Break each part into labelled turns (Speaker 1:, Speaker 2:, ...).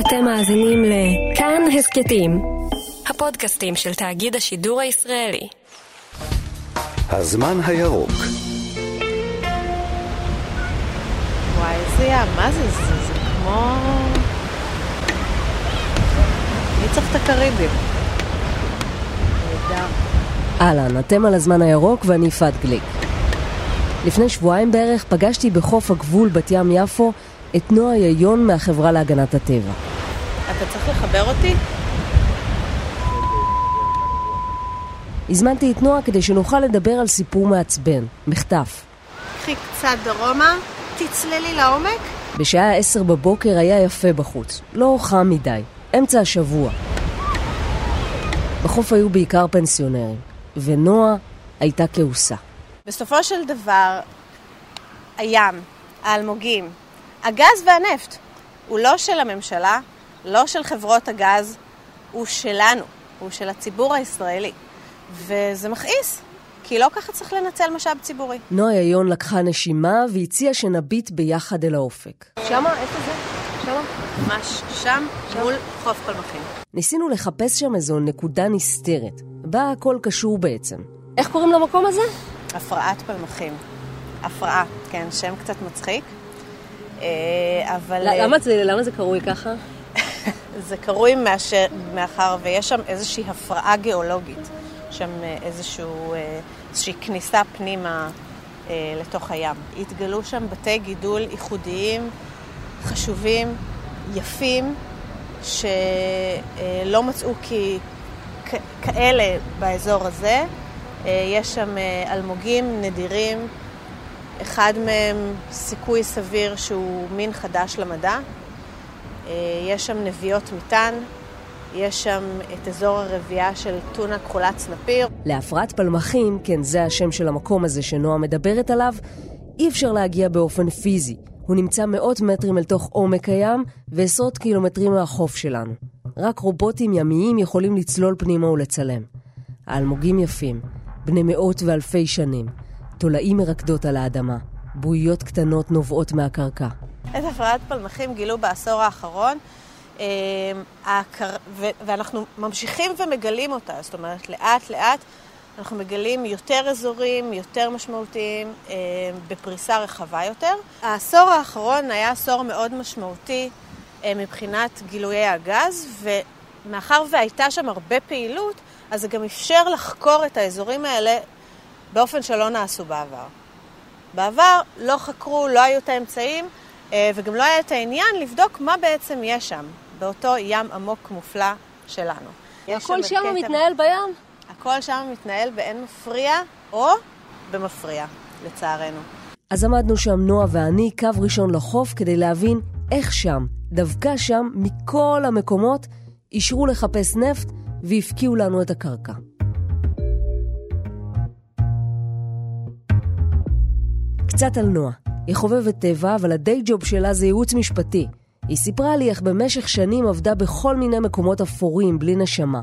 Speaker 1: אתם מאזינים לכאן הסכתים, הפודקאסטים של תאגיד השידור הישראלי.
Speaker 2: הזמן הירוק
Speaker 3: וואי, איזה ים, מה זה? זה, זה כמו... מי צריך את הקריבים? נהדר.
Speaker 4: אהלן, אתם על הזמן הירוק ואני יפעת גליק. לפני שבועיים בערך פגשתי בחוף הגבול בת ים יפו את נועה יאיון מהחברה להגנת הטבע.
Speaker 3: אתה צריך לחבר אותי?
Speaker 4: הזמנתי את נועה כדי שנוכל לדבר על סיפור מעצבן, מחטף.
Speaker 3: קחי קצת דרומה, תצללי לעומק.
Speaker 4: בשעה עשר בבוקר היה יפה בחוץ, לא חם מדי, אמצע השבוע. בחוף היו בעיקר פנסיונרים, ונועה הייתה כעוסה.
Speaker 3: בסופו של דבר, הים, האלמוגים, הגז והנפט, הוא לא של הממשלה, לא של חברות הגז, הוא שלנו, הוא של הציבור הישראלי. וזה מכעיס, כי לא ככה צריך לנצל משאב ציבורי.
Speaker 4: נועה יאיון לקחה נשימה והציעה שנביט ביחד אל האופק.
Speaker 3: שמה? איפה זה? שמה? ממש שם, מול חוף פלמחים.
Speaker 4: ניסינו לחפש שם איזו נקודה נסתרת, בה הכל קשור בעצם. איך קוראים למקום הזה?
Speaker 3: הפרעת פלמחים. הפרעה, כן, שם קצת מצחיק. אה, אבל...
Speaker 4: למה זה, למה זה קרוי ככה?
Speaker 3: זה קרוי מאשר, מאחר ויש שם איזושהי הפרעה גיאולוגית. שם אה, איזשהו, אה, איזושהי כניסה פנימה אה, לתוך הים. התגלו שם בתי גידול ייחודיים, חשובים, יפים, שלא מצאו כי כאלה באזור הזה. יש שם אלמוגים נדירים, אחד מהם סיכוי סביר שהוא מין חדש למדע. יש שם נביאות מטען, יש שם את אזור הרבייה של טונה כחולת סנפיר.
Speaker 4: להפרעת פלמחים, כן, זה השם של המקום הזה שנועה מדברת עליו, אי אפשר להגיע באופן פיזי. הוא נמצא מאות מטרים אל תוך עומק הים ועשרות קילומטרים מהחוף שלנו. רק רובוטים ימיים יכולים לצלול פנימה ולצלם. האלמוגים יפים, בני מאות ואלפי שנים, תולעים מרקדות על האדמה, בועיות קטנות נובעות מהקרקע.
Speaker 3: את הפרעת פלמחים גילו בעשור האחרון אמ, ואנחנו ממשיכים ומגלים אותה, זאת אומרת, לאט לאט אנחנו מגלים יותר אזורים, יותר משמעותיים, אמ, בפריסה רחבה יותר. העשור האחרון היה עשור מאוד משמעותי אמ, מבחינת גילויי הגז, ומאחר והייתה שם הרבה פעילות, אז זה גם אפשר לחקור את האזורים האלה באופן שלא נעשו בעבר. בעבר לא חקרו, לא היו את האמצעים, אה, וגם לא היה את העניין לבדוק מה בעצם יש שם. באותו ים עמוק מופלא שלנו.
Speaker 4: הכל שם קטע... מתנהל בים?
Speaker 3: הכל שם מתנהל באין מפריע או במפריע, לצערנו.
Speaker 4: אז עמדנו שם נועה ואני קו ראשון לחוף כדי להבין איך שם, דווקא שם, מכל המקומות, אישרו לחפש נפט והפקיעו לנו את הקרקע. קצת על נועה. היא חובבת טבע, אבל הדיי ג'וב שלה זה ייעוץ משפטי. היא סיפרה לי איך במשך שנים עבדה בכל מיני מקומות אפורים, בלי נשמה.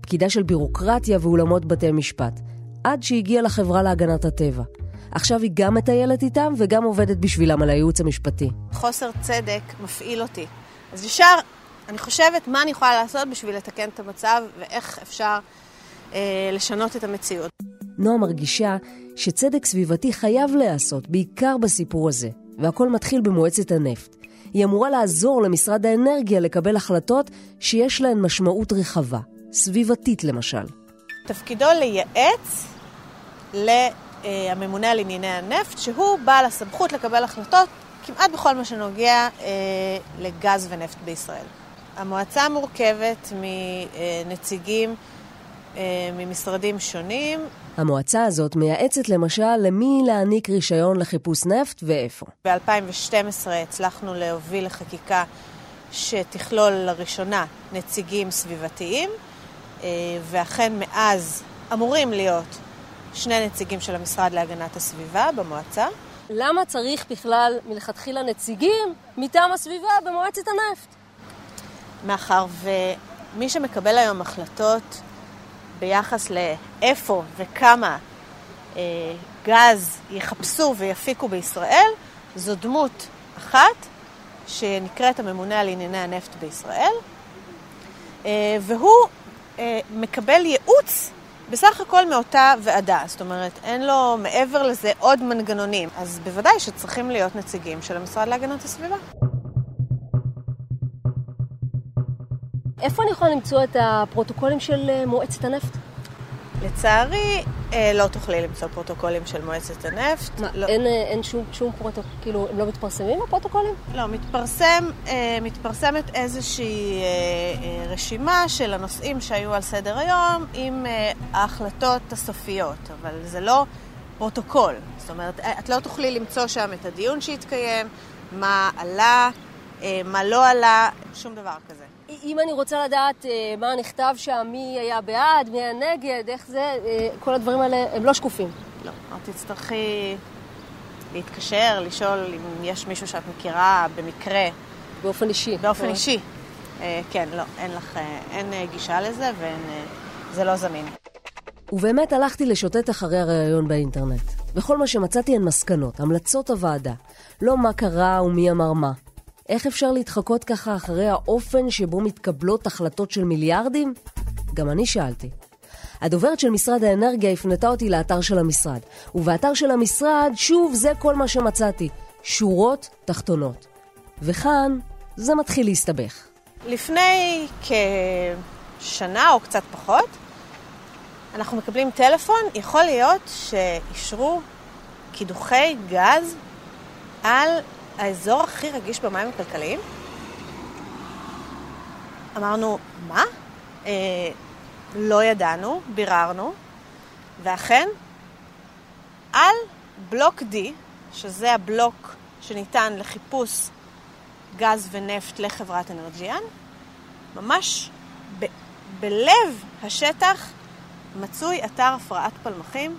Speaker 4: פקידה של בירוקרטיה ואולמות בתי משפט. עד שהגיעה לחברה להגנת הטבע. עכשיו היא גם מטיילת איתם וגם עובדת בשבילם על הייעוץ המשפטי.
Speaker 3: חוסר צדק מפעיל אותי. אז ישר, אני חושבת מה אני יכולה לעשות בשביל לתקן את המצב ואיך אפשר אה, לשנות את המציאות.
Speaker 4: נועה מרגישה שצדק סביבתי חייב להיעשות, בעיקר בסיפור הזה, והכל מתחיל במועצת הנפט. היא אמורה לעזור למשרד האנרגיה לקבל החלטות שיש להן משמעות רחבה, סביבתית למשל.
Speaker 3: תפקידו לייעץ לממונה על ענייני הנפט, שהוא בעל הסמכות לקבל החלטות כמעט בכל מה שנוגע אה, לגז ונפט בישראל. המועצה מורכבת מנציגים אה, ממשרדים שונים,
Speaker 4: המועצה הזאת מייעצת למשל למי להעניק רישיון לחיפוש נפט ואיפה.
Speaker 3: ב-2012 הצלחנו להוביל לחקיקה שתכלול לראשונה נציגים סביבתיים, אה, ואכן מאז אמורים להיות שני נציגים של המשרד להגנת הסביבה במועצה.
Speaker 4: למה צריך בכלל מלכתחילה נציגים מטעם הסביבה במועצת הנפט?
Speaker 3: מאחר ומי שמקבל היום החלטות ביחס לאיפה וכמה אה, גז יחפשו ויפיקו בישראל, זו דמות אחת שנקראת הממונה על ענייני הנפט בישראל, אה, והוא אה, מקבל ייעוץ בסך הכל מאותה ועדה. זאת אומרת, אין לו מעבר לזה עוד מנגנונים. אז בוודאי שצריכים להיות נציגים של המשרד להגנת הסביבה.
Speaker 4: איפה אני יכולה למצוא את הפרוטוקולים של אה, מועצת הנפט?
Speaker 3: לצערי, אה, לא תוכלי למצוא פרוטוקולים של מועצת הנפט.
Speaker 4: מה,
Speaker 3: לא,
Speaker 4: אין, אה, אין שום, שום פרוטוקול, כאילו, הם לא מתפרסמים הפרוטוקולים?
Speaker 3: לא, מתפרסם, מתפרסמת איזושהי רשימה של הנושאים שהיו על סדר היום עם ההחלטות הסופיות, אבל זה לא פרוטוקול. זאת אומרת, את לא תוכלי למצוא שם את הדיון שהתקיים, מה עלה, מה לא עלה, שום דבר כזה.
Speaker 4: אם אני רוצה לדעת אה, מה נכתב שם, מי היה בעד, מי היה נגד, איך זה, אה, כל הדברים האלה הם לא שקופים.
Speaker 3: לא, את תצטרכי להתקשר, לשאול אם יש מישהו שאת מכירה במקרה,
Speaker 4: באופן אישי.
Speaker 3: באופן אישי. אה, כן, לא, אין לך, אין גישה לזה וזה לא זמין.
Speaker 4: ובאמת הלכתי לשוטט אחרי הריאיון באינטרנט. וכל מה שמצאתי הן מסקנות, המלצות הוועדה. לא מה קרה ומי אמר מה. איך אפשר להתחקות ככה אחרי האופן שבו מתקבלות החלטות של מיליארדים? גם אני שאלתי. הדוברת של משרד האנרגיה הפנתה אותי לאתר של המשרד, ובאתר של המשרד, שוב, זה כל מה שמצאתי. שורות תחתונות. וכאן, זה מתחיל להסתבך.
Speaker 3: לפני כשנה או קצת פחות, אנחנו מקבלים טלפון, יכול להיות שאישרו קידוחי גז על האזור הכי רגיש במים הכלכליים. אמרנו, מה? אה, לא ידענו, ביררנו, ואכן, על בלוק D, שזה הבלוק שניתן לחיפוש גז ונפט לחברת אנרג'יאן, ממש ב- בלב השטח מצוי אתר הפרעת פלמחים.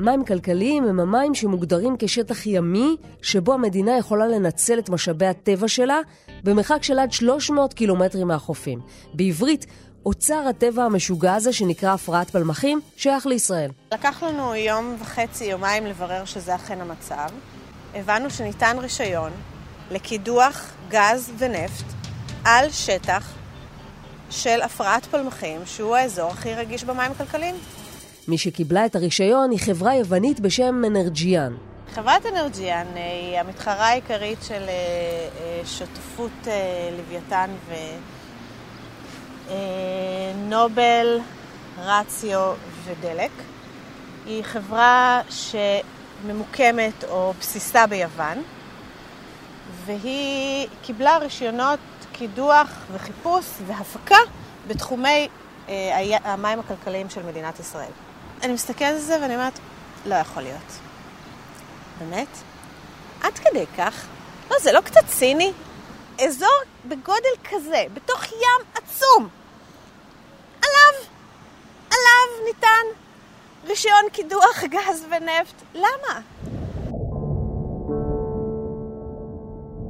Speaker 4: מים כלכליים הם המים שמוגדרים כשטח ימי, שבו המדינה יכולה לנצל את משאבי הטבע שלה במרחק של עד 300 קילומטרים מהחופים. בעברית, אוצר הטבע המשוגע הזה שנקרא הפרעת פלמחים, שייך לישראל.
Speaker 3: לקח לנו יום וחצי, יומיים לברר שזה אכן המצב. הבנו שניתן רישיון לקידוח גז ונפט על שטח של הפרעת פלמחים, שהוא האזור הכי רגיש במים הכלכליים.
Speaker 4: מי שקיבלה את הרישיון היא חברה יוונית בשם אנרג'יאן.
Speaker 3: חברת אנרג'יאן היא המתחרה העיקרית של אה, אה, שותפות אה, לוויתן ונובל, רציו ודלק. היא חברה שממוקמת או בסיסה ביוון, והיא קיבלה רישיונות קידוח וחיפוש והפקה בתחומי המים הכלכליים של מדינת ישראל. אני מסתכלת על זה ואני אומרת, לא יכול להיות. באמת? עד כדי כך? לא, זה לא קצת ציני? אזור בגודל כזה, בתוך ים עצום, עליו, עליו ניתן רישיון קידוח גז ונפט. למה?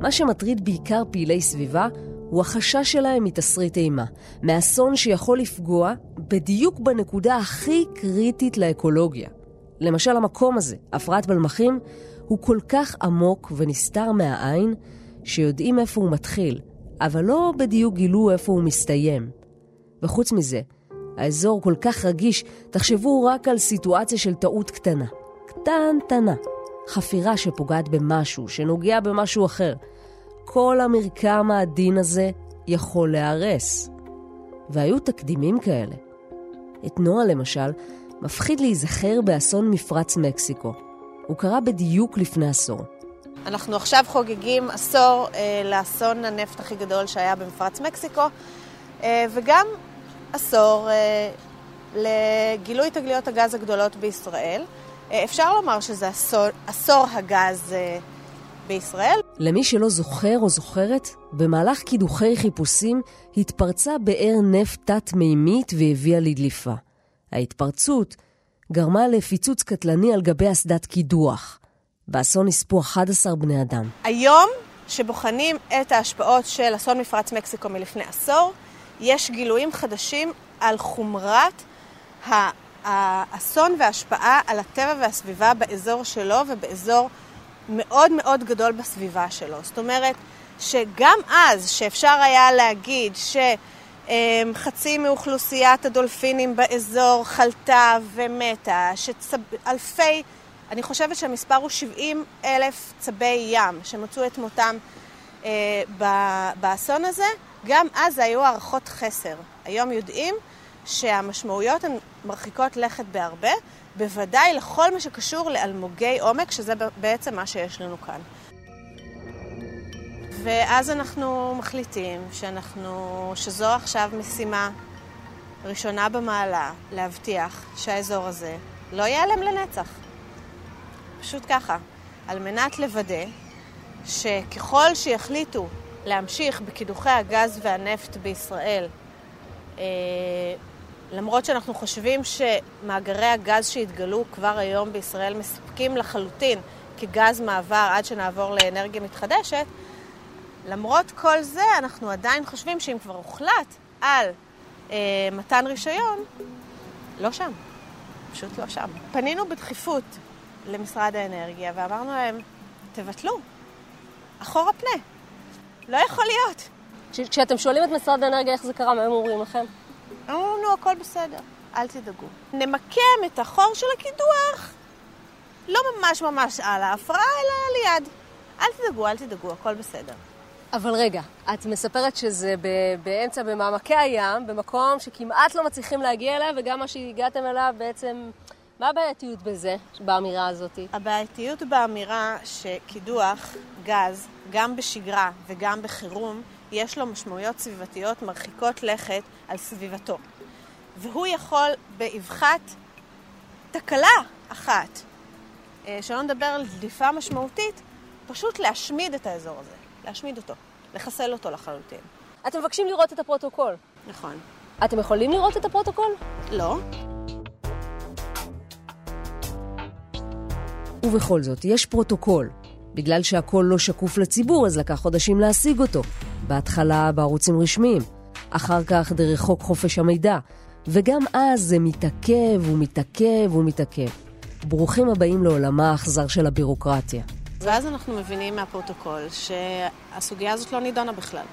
Speaker 4: מה שמטריד בעיקר פעילי סביבה הוא החשש שלהם מתסריט אימה, מאסון שיכול לפגוע בדיוק בנקודה הכי קריטית לאקולוגיה. למשל המקום הזה, הפרעת בלמחים, הוא כל כך עמוק ונסתר מהעין, שיודעים איפה הוא מתחיל, אבל לא בדיוק גילו איפה הוא מסתיים. וחוץ מזה, האזור כל כך רגיש, תחשבו רק על סיטואציה של טעות קטנה. קטנטנה. חפירה שפוגעת במשהו, שנוגע במשהו אחר. כל המרקם העדין הזה יכול להיהרס. והיו תקדימים כאלה. את נועה, למשל, מפחיד להיזכר באסון מפרץ מקסיקו. הוא קרה בדיוק לפני עשור.
Speaker 3: אנחנו עכשיו חוגגים עשור אה, לאסון הנפט הכי גדול שהיה במפרץ מקסיקו, אה, וגם עשור אה, לגילוי תגליות הגז הגדולות בישראל. אה, אפשר לומר שזה עשור, עשור הגז אה, בישראל.
Speaker 4: למי שלא זוכר או זוכרת, במהלך קידוחי חיפושים התפרצה באר נפט תת-מימית והביאה לדליפה. ההתפרצות גרמה לפיצוץ קטלני על גבי אסדת קידוח. באסון נספו 11 בני אדם.
Speaker 3: היום, שבוחנים את ההשפעות של אסון מפרץ מקסיקו מלפני עשור, יש גילויים חדשים על חומרת האסון וההשפעה על הטבע והסביבה באזור שלו ובאזור מאוד מאוד גדול בסביבה שלו. זאת אומרת, שגם אז, שאפשר היה להגיד שחצי מאוכלוסיית הדולפינים באזור חלתה ומתה, שאלפי, אני חושבת שהמספר הוא 70 אלף צבי ים שמצאו את מותם אה, באסון הזה, גם אז היו הערכות חסר. היום יודעים שהמשמעויות הן מרחיקות לכת בהרבה, בוודאי לכל מה שקשור לאלמוגי עומק, שזה בעצם מה שיש לנו כאן. ואז אנחנו מחליטים שאנחנו, שזו עכשיו משימה ראשונה במעלה, להבטיח שהאזור הזה לא ייעלם לנצח. פשוט ככה, על מנת לוודא שככל שיחליטו להמשיך בקידוחי הגז והנפט בישראל, אה, למרות שאנחנו חושבים שמאגרי הגז שהתגלו כבר היום בישראל מספקים לחלוטין כגז מעבר עד שנעבור לאנרגיה מתחדשת, למרות כל זה אנחנו עדיין חושבים שאם כבר הוחלט על אה, מתן רישיון, לא שם, פשוט לא שם. פנינו בדחיפות למשרד האנרגיה ואמרנו להם, תבטלו, אחורה פנה. לא יכול להיות.
Speaker 4: כשאתם שואלים את משרד האנרגיה איך זה קרה, מה הם אומרים לכם?
Speaker 3: אמרו לנו, הכל בסדר, אל תדאגו. נמקם את החור של הקידוח, לא ממש ממש על ההפרעה, אלא ליד. אל תדאגו, אל תדאגו, הכל בסדר.
Speaker 4: אבל רגע, את מספרת שזה באמצע, במעמקי הים, במקום שכמעט לא מצליחים להגיע אליו, וגם מה שהגעתם אליו בעצם... מה הבעייתיות בזה, באמירה הזאת?
Speaker 3: הבעייתיות באמירה שקידוח גז, גם בשגרה וגם בחירום, יש לו משמעויות סביבתיות מרחיקות לכת על סביבתו. והוא יכול באבחת תקלה אחת, אה, שלא נדבר על דליפה משמעותית, פשוט להשמיד את האזור הזה, להשמיד אותו, לחסל אותו לחלוטין.
Speaker 4: אתם מבקשים לראות את הפרוטוקול.
Speaker 3: נכון.
Speaker 4: אתם יכולים לראות את הפרוטוקול?
Speaker 3: לא.
Speaker 4: ובכל זאת, יש פרוטוקול. בגלל שהכל לא שקוף לציבור, אז לקח חודשים להשיג אותו. בהתחלה בערוצים רשמיים, אחר כך דרך חוק חופש המידע, וגם אז זה מתעכב ומתעכב ומתעכב. ברוכים הבאים לעולמה האכזר של הבירוקרטיה.
Speaker 3: ואז אנחנו מבינים מהפרוטוקול שהסוגיה הזאת לא נידונה בכלל.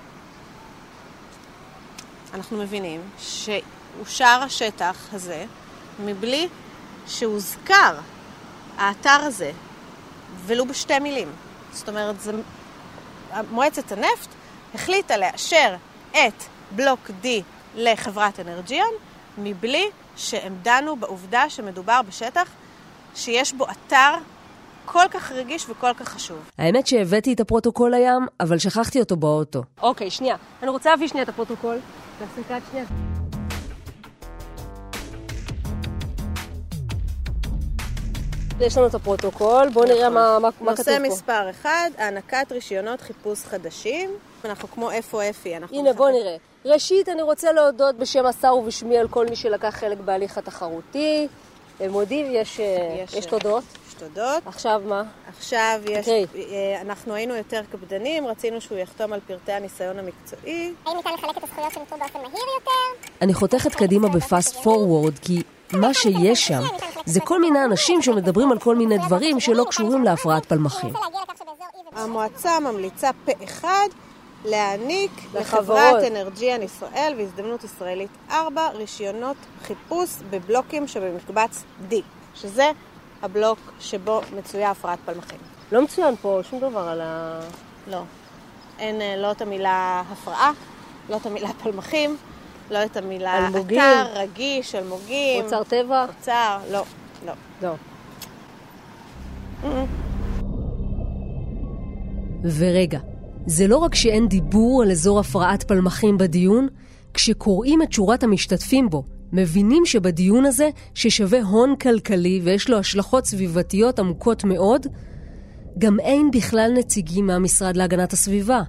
Speaker 3: אנחנו מבינים שאושר השטח הזה מבלי שהוזכר האתר הזה, ולו בשתי מילים. זאת אומרת, זה... מועצת הנפט החליטה לאשר את בלוק D לחברת אנרג'יון, מבלי שהם דנו בעובדה שמדובר בשטח שיש בו אתר כל כך רגיש וכל כך חשוב.
Speaker 4: האמת שהבאתי את הפרוטוקול לים, אבל שכחתי אותו באוטו. אוקיי, שנייה. אני רוצה להביא שנייה את הפרוטוקול. להפסקת שנייה. יש לנו את הפרוטוקול, בואו נראה מה, מה, מה כתוב
Speaker 3: פה. נושא מספר 1, הענקת רישיונות חיפוש חדשים. אנחנו כמו איפה אפי.
Speaker 4: הנה, בואו נראה. ראשית, אני רוצה להודות בשם השר ובשמי על כל מי שלקח חלק בהליך התחרותי. מודים, יש, אה, יש, יש תודות.
Speaker 3: יש תודות.
Speaker 4: עכשיו מה?
Speaker 3: עכשיו יש... Okay. אה, אנחנו היינו יותר קפדנים, רצינו שהוא יחתום על פרטי הניסיון המקצועי.
Speaker 2: האם ניתן לחלק את הזכויות שנותרו באופן מהיר יותר?
Speaker 4: אני חותכת קדימה בפאסט פורוורד, כי מה שיש שם זה כל מיני אנשים שמדברים על כל מיני דברים שלא קשורים להפרעת פלמחים.
Speaker 3: המועצה ממליצה פה אחד להעניק לחברת אנרג'יאן ישראל והזדמנות ישראלית 4 רישיונות חיפוש בבלוקים שבמקבץ D, שזה הבלוק שבו מצויה הפרעת פלמחים.
Speaker 4: לא מצוין פה שום דבר על ה...
Speaker 3: לא. אין אה, לא את המילה הפרעה, לא את המילה פלמחים, לא את המילה
Speaker 4: אלמוגים.
Speaker 3: אתר, רגיש, אלמוגים.
Speaker 4: אוצר טבע?
Speaker 3: אוצר, לא, לא.
Speaker 4: לא. ורגע, זה לא רק שאין דיבור על אזור הפרעת פלמחים בדיון, כשקוראים את שורת המשתתפים בו, מבינים שבדיון הזה, ששווה הון כלכלי ויש לו השלכות סביבתיות עמוקות מאוד, גם אין בכלל נציגים מהמשרד להגנת הסביבה.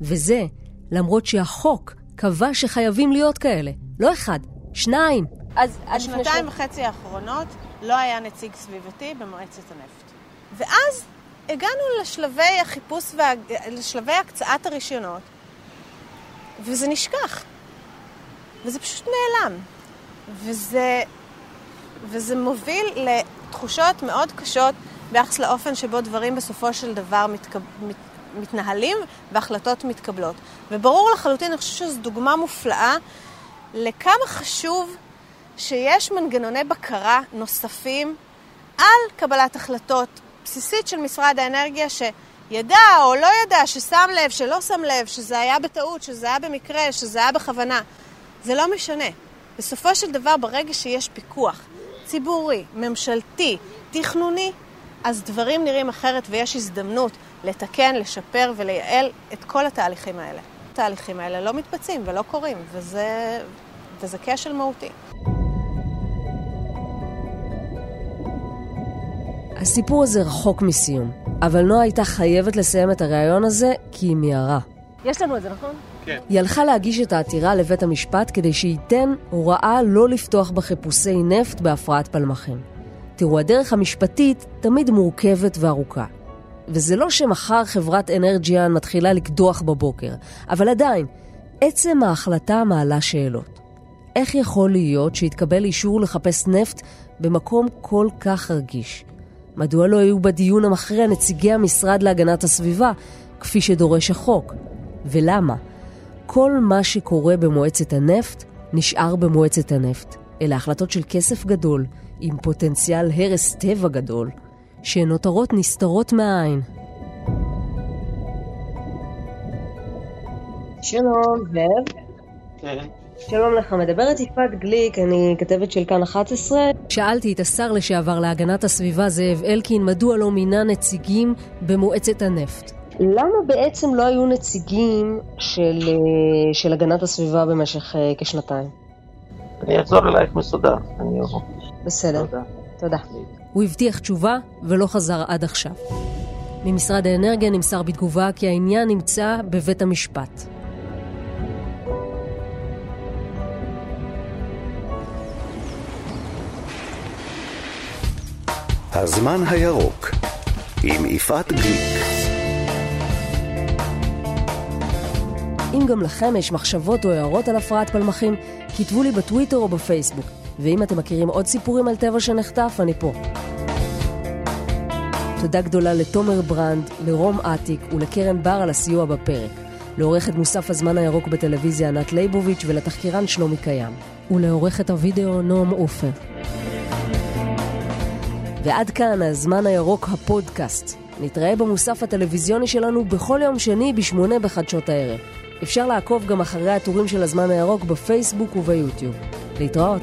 Speaker 4: וזה למרות שהחוק קבע שחייבים להיות כאלה. לא אחד, שניים.
Speaker 3: אז בשנתיים וחצי האחרונות לא היה נציג סביבתי במועצת הנפט. ואז הגענו לשלבי החיפוש, וה... לשלבי הקצאת הרישיונות, וזה נשכח. וזה פשוט נעלם. וזה, וזה מוביל לתחושות מאוד קשות ביחס לאופן שבו דברים בסופו של דבר מתקב... מת... מתנהלים והחלטות מתקבלות. וברור לחלוטין, אני חושבת שזו דוגמה מופלאה לכמה חשוב שיש מנגנוני בקרה נוספים על קבלת החלטות בסיסית של משרד האנרגיה שידע או לא ידע, ששם לב, שלא שם לב, שזה היה בטעות, שזה היה במקרה, שזה היה בכוונה. זה לא משנה. בסופו של דבר, ברגע שיש פיקוח ציבורי, ממשלתי, תכנוני, אז דברים נראים אחרת ויש הזדמנות לתקן, לשפר ולייעל את כל התהליכים האלה. התהליכים האלה לא מתבצעים ולא קורים, וזה, וזה כשל מהותי.
Speaker 4: הסיפור הזה רחוק מסיום, אבל נועה הייתה חייבת לסיים את הריאיון הזה כי היא מיהרה. יש לנו את זה, נכון?
Speaker 5: כן.
Speaker 4: היא הלכה להגיש את העתירה לבית המשפט כדי שייתן הוראה לא לפתוח בחיפושי נפט בהפרעת פלמחים. תראו, הדרך המשפטית תמיד מורכבת וארוכה. וזה לא שמחר חברת אנרג'יאן מתחילה לקדוח בבוקר, אבל עדיין, עצם ההחלטה מעלה שאלות. איך יכול להיות שהתקבל אישור לחפש נפט במקום כל כך רגיש? מדוע לא היו בדיון המכריע נציגי המשרד להגנת הסביבה, כפי שדורש החוק? ולמה? כל מה שקורה במועצת הנפט נשאר במועצת הנפט. אלה החלטות של כסף גדול, עם פוטנציאל הרס טבע גדול, שנותרות נסתרות מהעין. שלום, זאב.
Speaker 5: כן.
Speaker 4: שלום לך, מדברת יפעת גליק, אני כתבת של כאן 11. שאלתי את השר לשעבר להגנת הסביבה זאב אלקין מדוע לא מינה נציגים במועצת הנפט. למה בעצם לא היו נציגים של, אה, של הגנת הסביבה במשך אה, כשנתיים?
Speaker 5: אני אחזור אלייך מסודר. אני אבוא.
Speaker 4: בסדר,
Speaker 5: תודה.
Speaker 4: תודה. הוא הבטיח תשובה ולא חזר עד עכשיו. ממשרד האנרגיה נמסר בתגובה כי העניין נמצא בבית המשפט.
Speaker 6: הזמן הירוק עם יפעת גליק.
Speaker 4: אם גם לכם יש מחשבות או הערות על הפרעת פלמחים, כתבו לי בטוויטר או בפייסבוק. ואם אתם מכירים עוד סיפורים על טבע שנחטף, אני פה. תודה גדולה לתומר ברנד, לרום אטיק ולקרן בר על הסיוע בפרק. לעורכת מוסף הזמן הירוק בטלוויזיה ענת ליבוביץ' ולתחקירן שלומי קיים. ולעורכת הוידאו נועם עופר. ועד כאן הזמן הירוק הפודקאסט. נתראה במוסף הטלוויזיוני שלנו בכל יום שני בשמונה בחדשות הערב. אפשר לעקוב גם אחרי הטורים של הזמן הירוק בפייסבוק וביוטיוב. להתראות.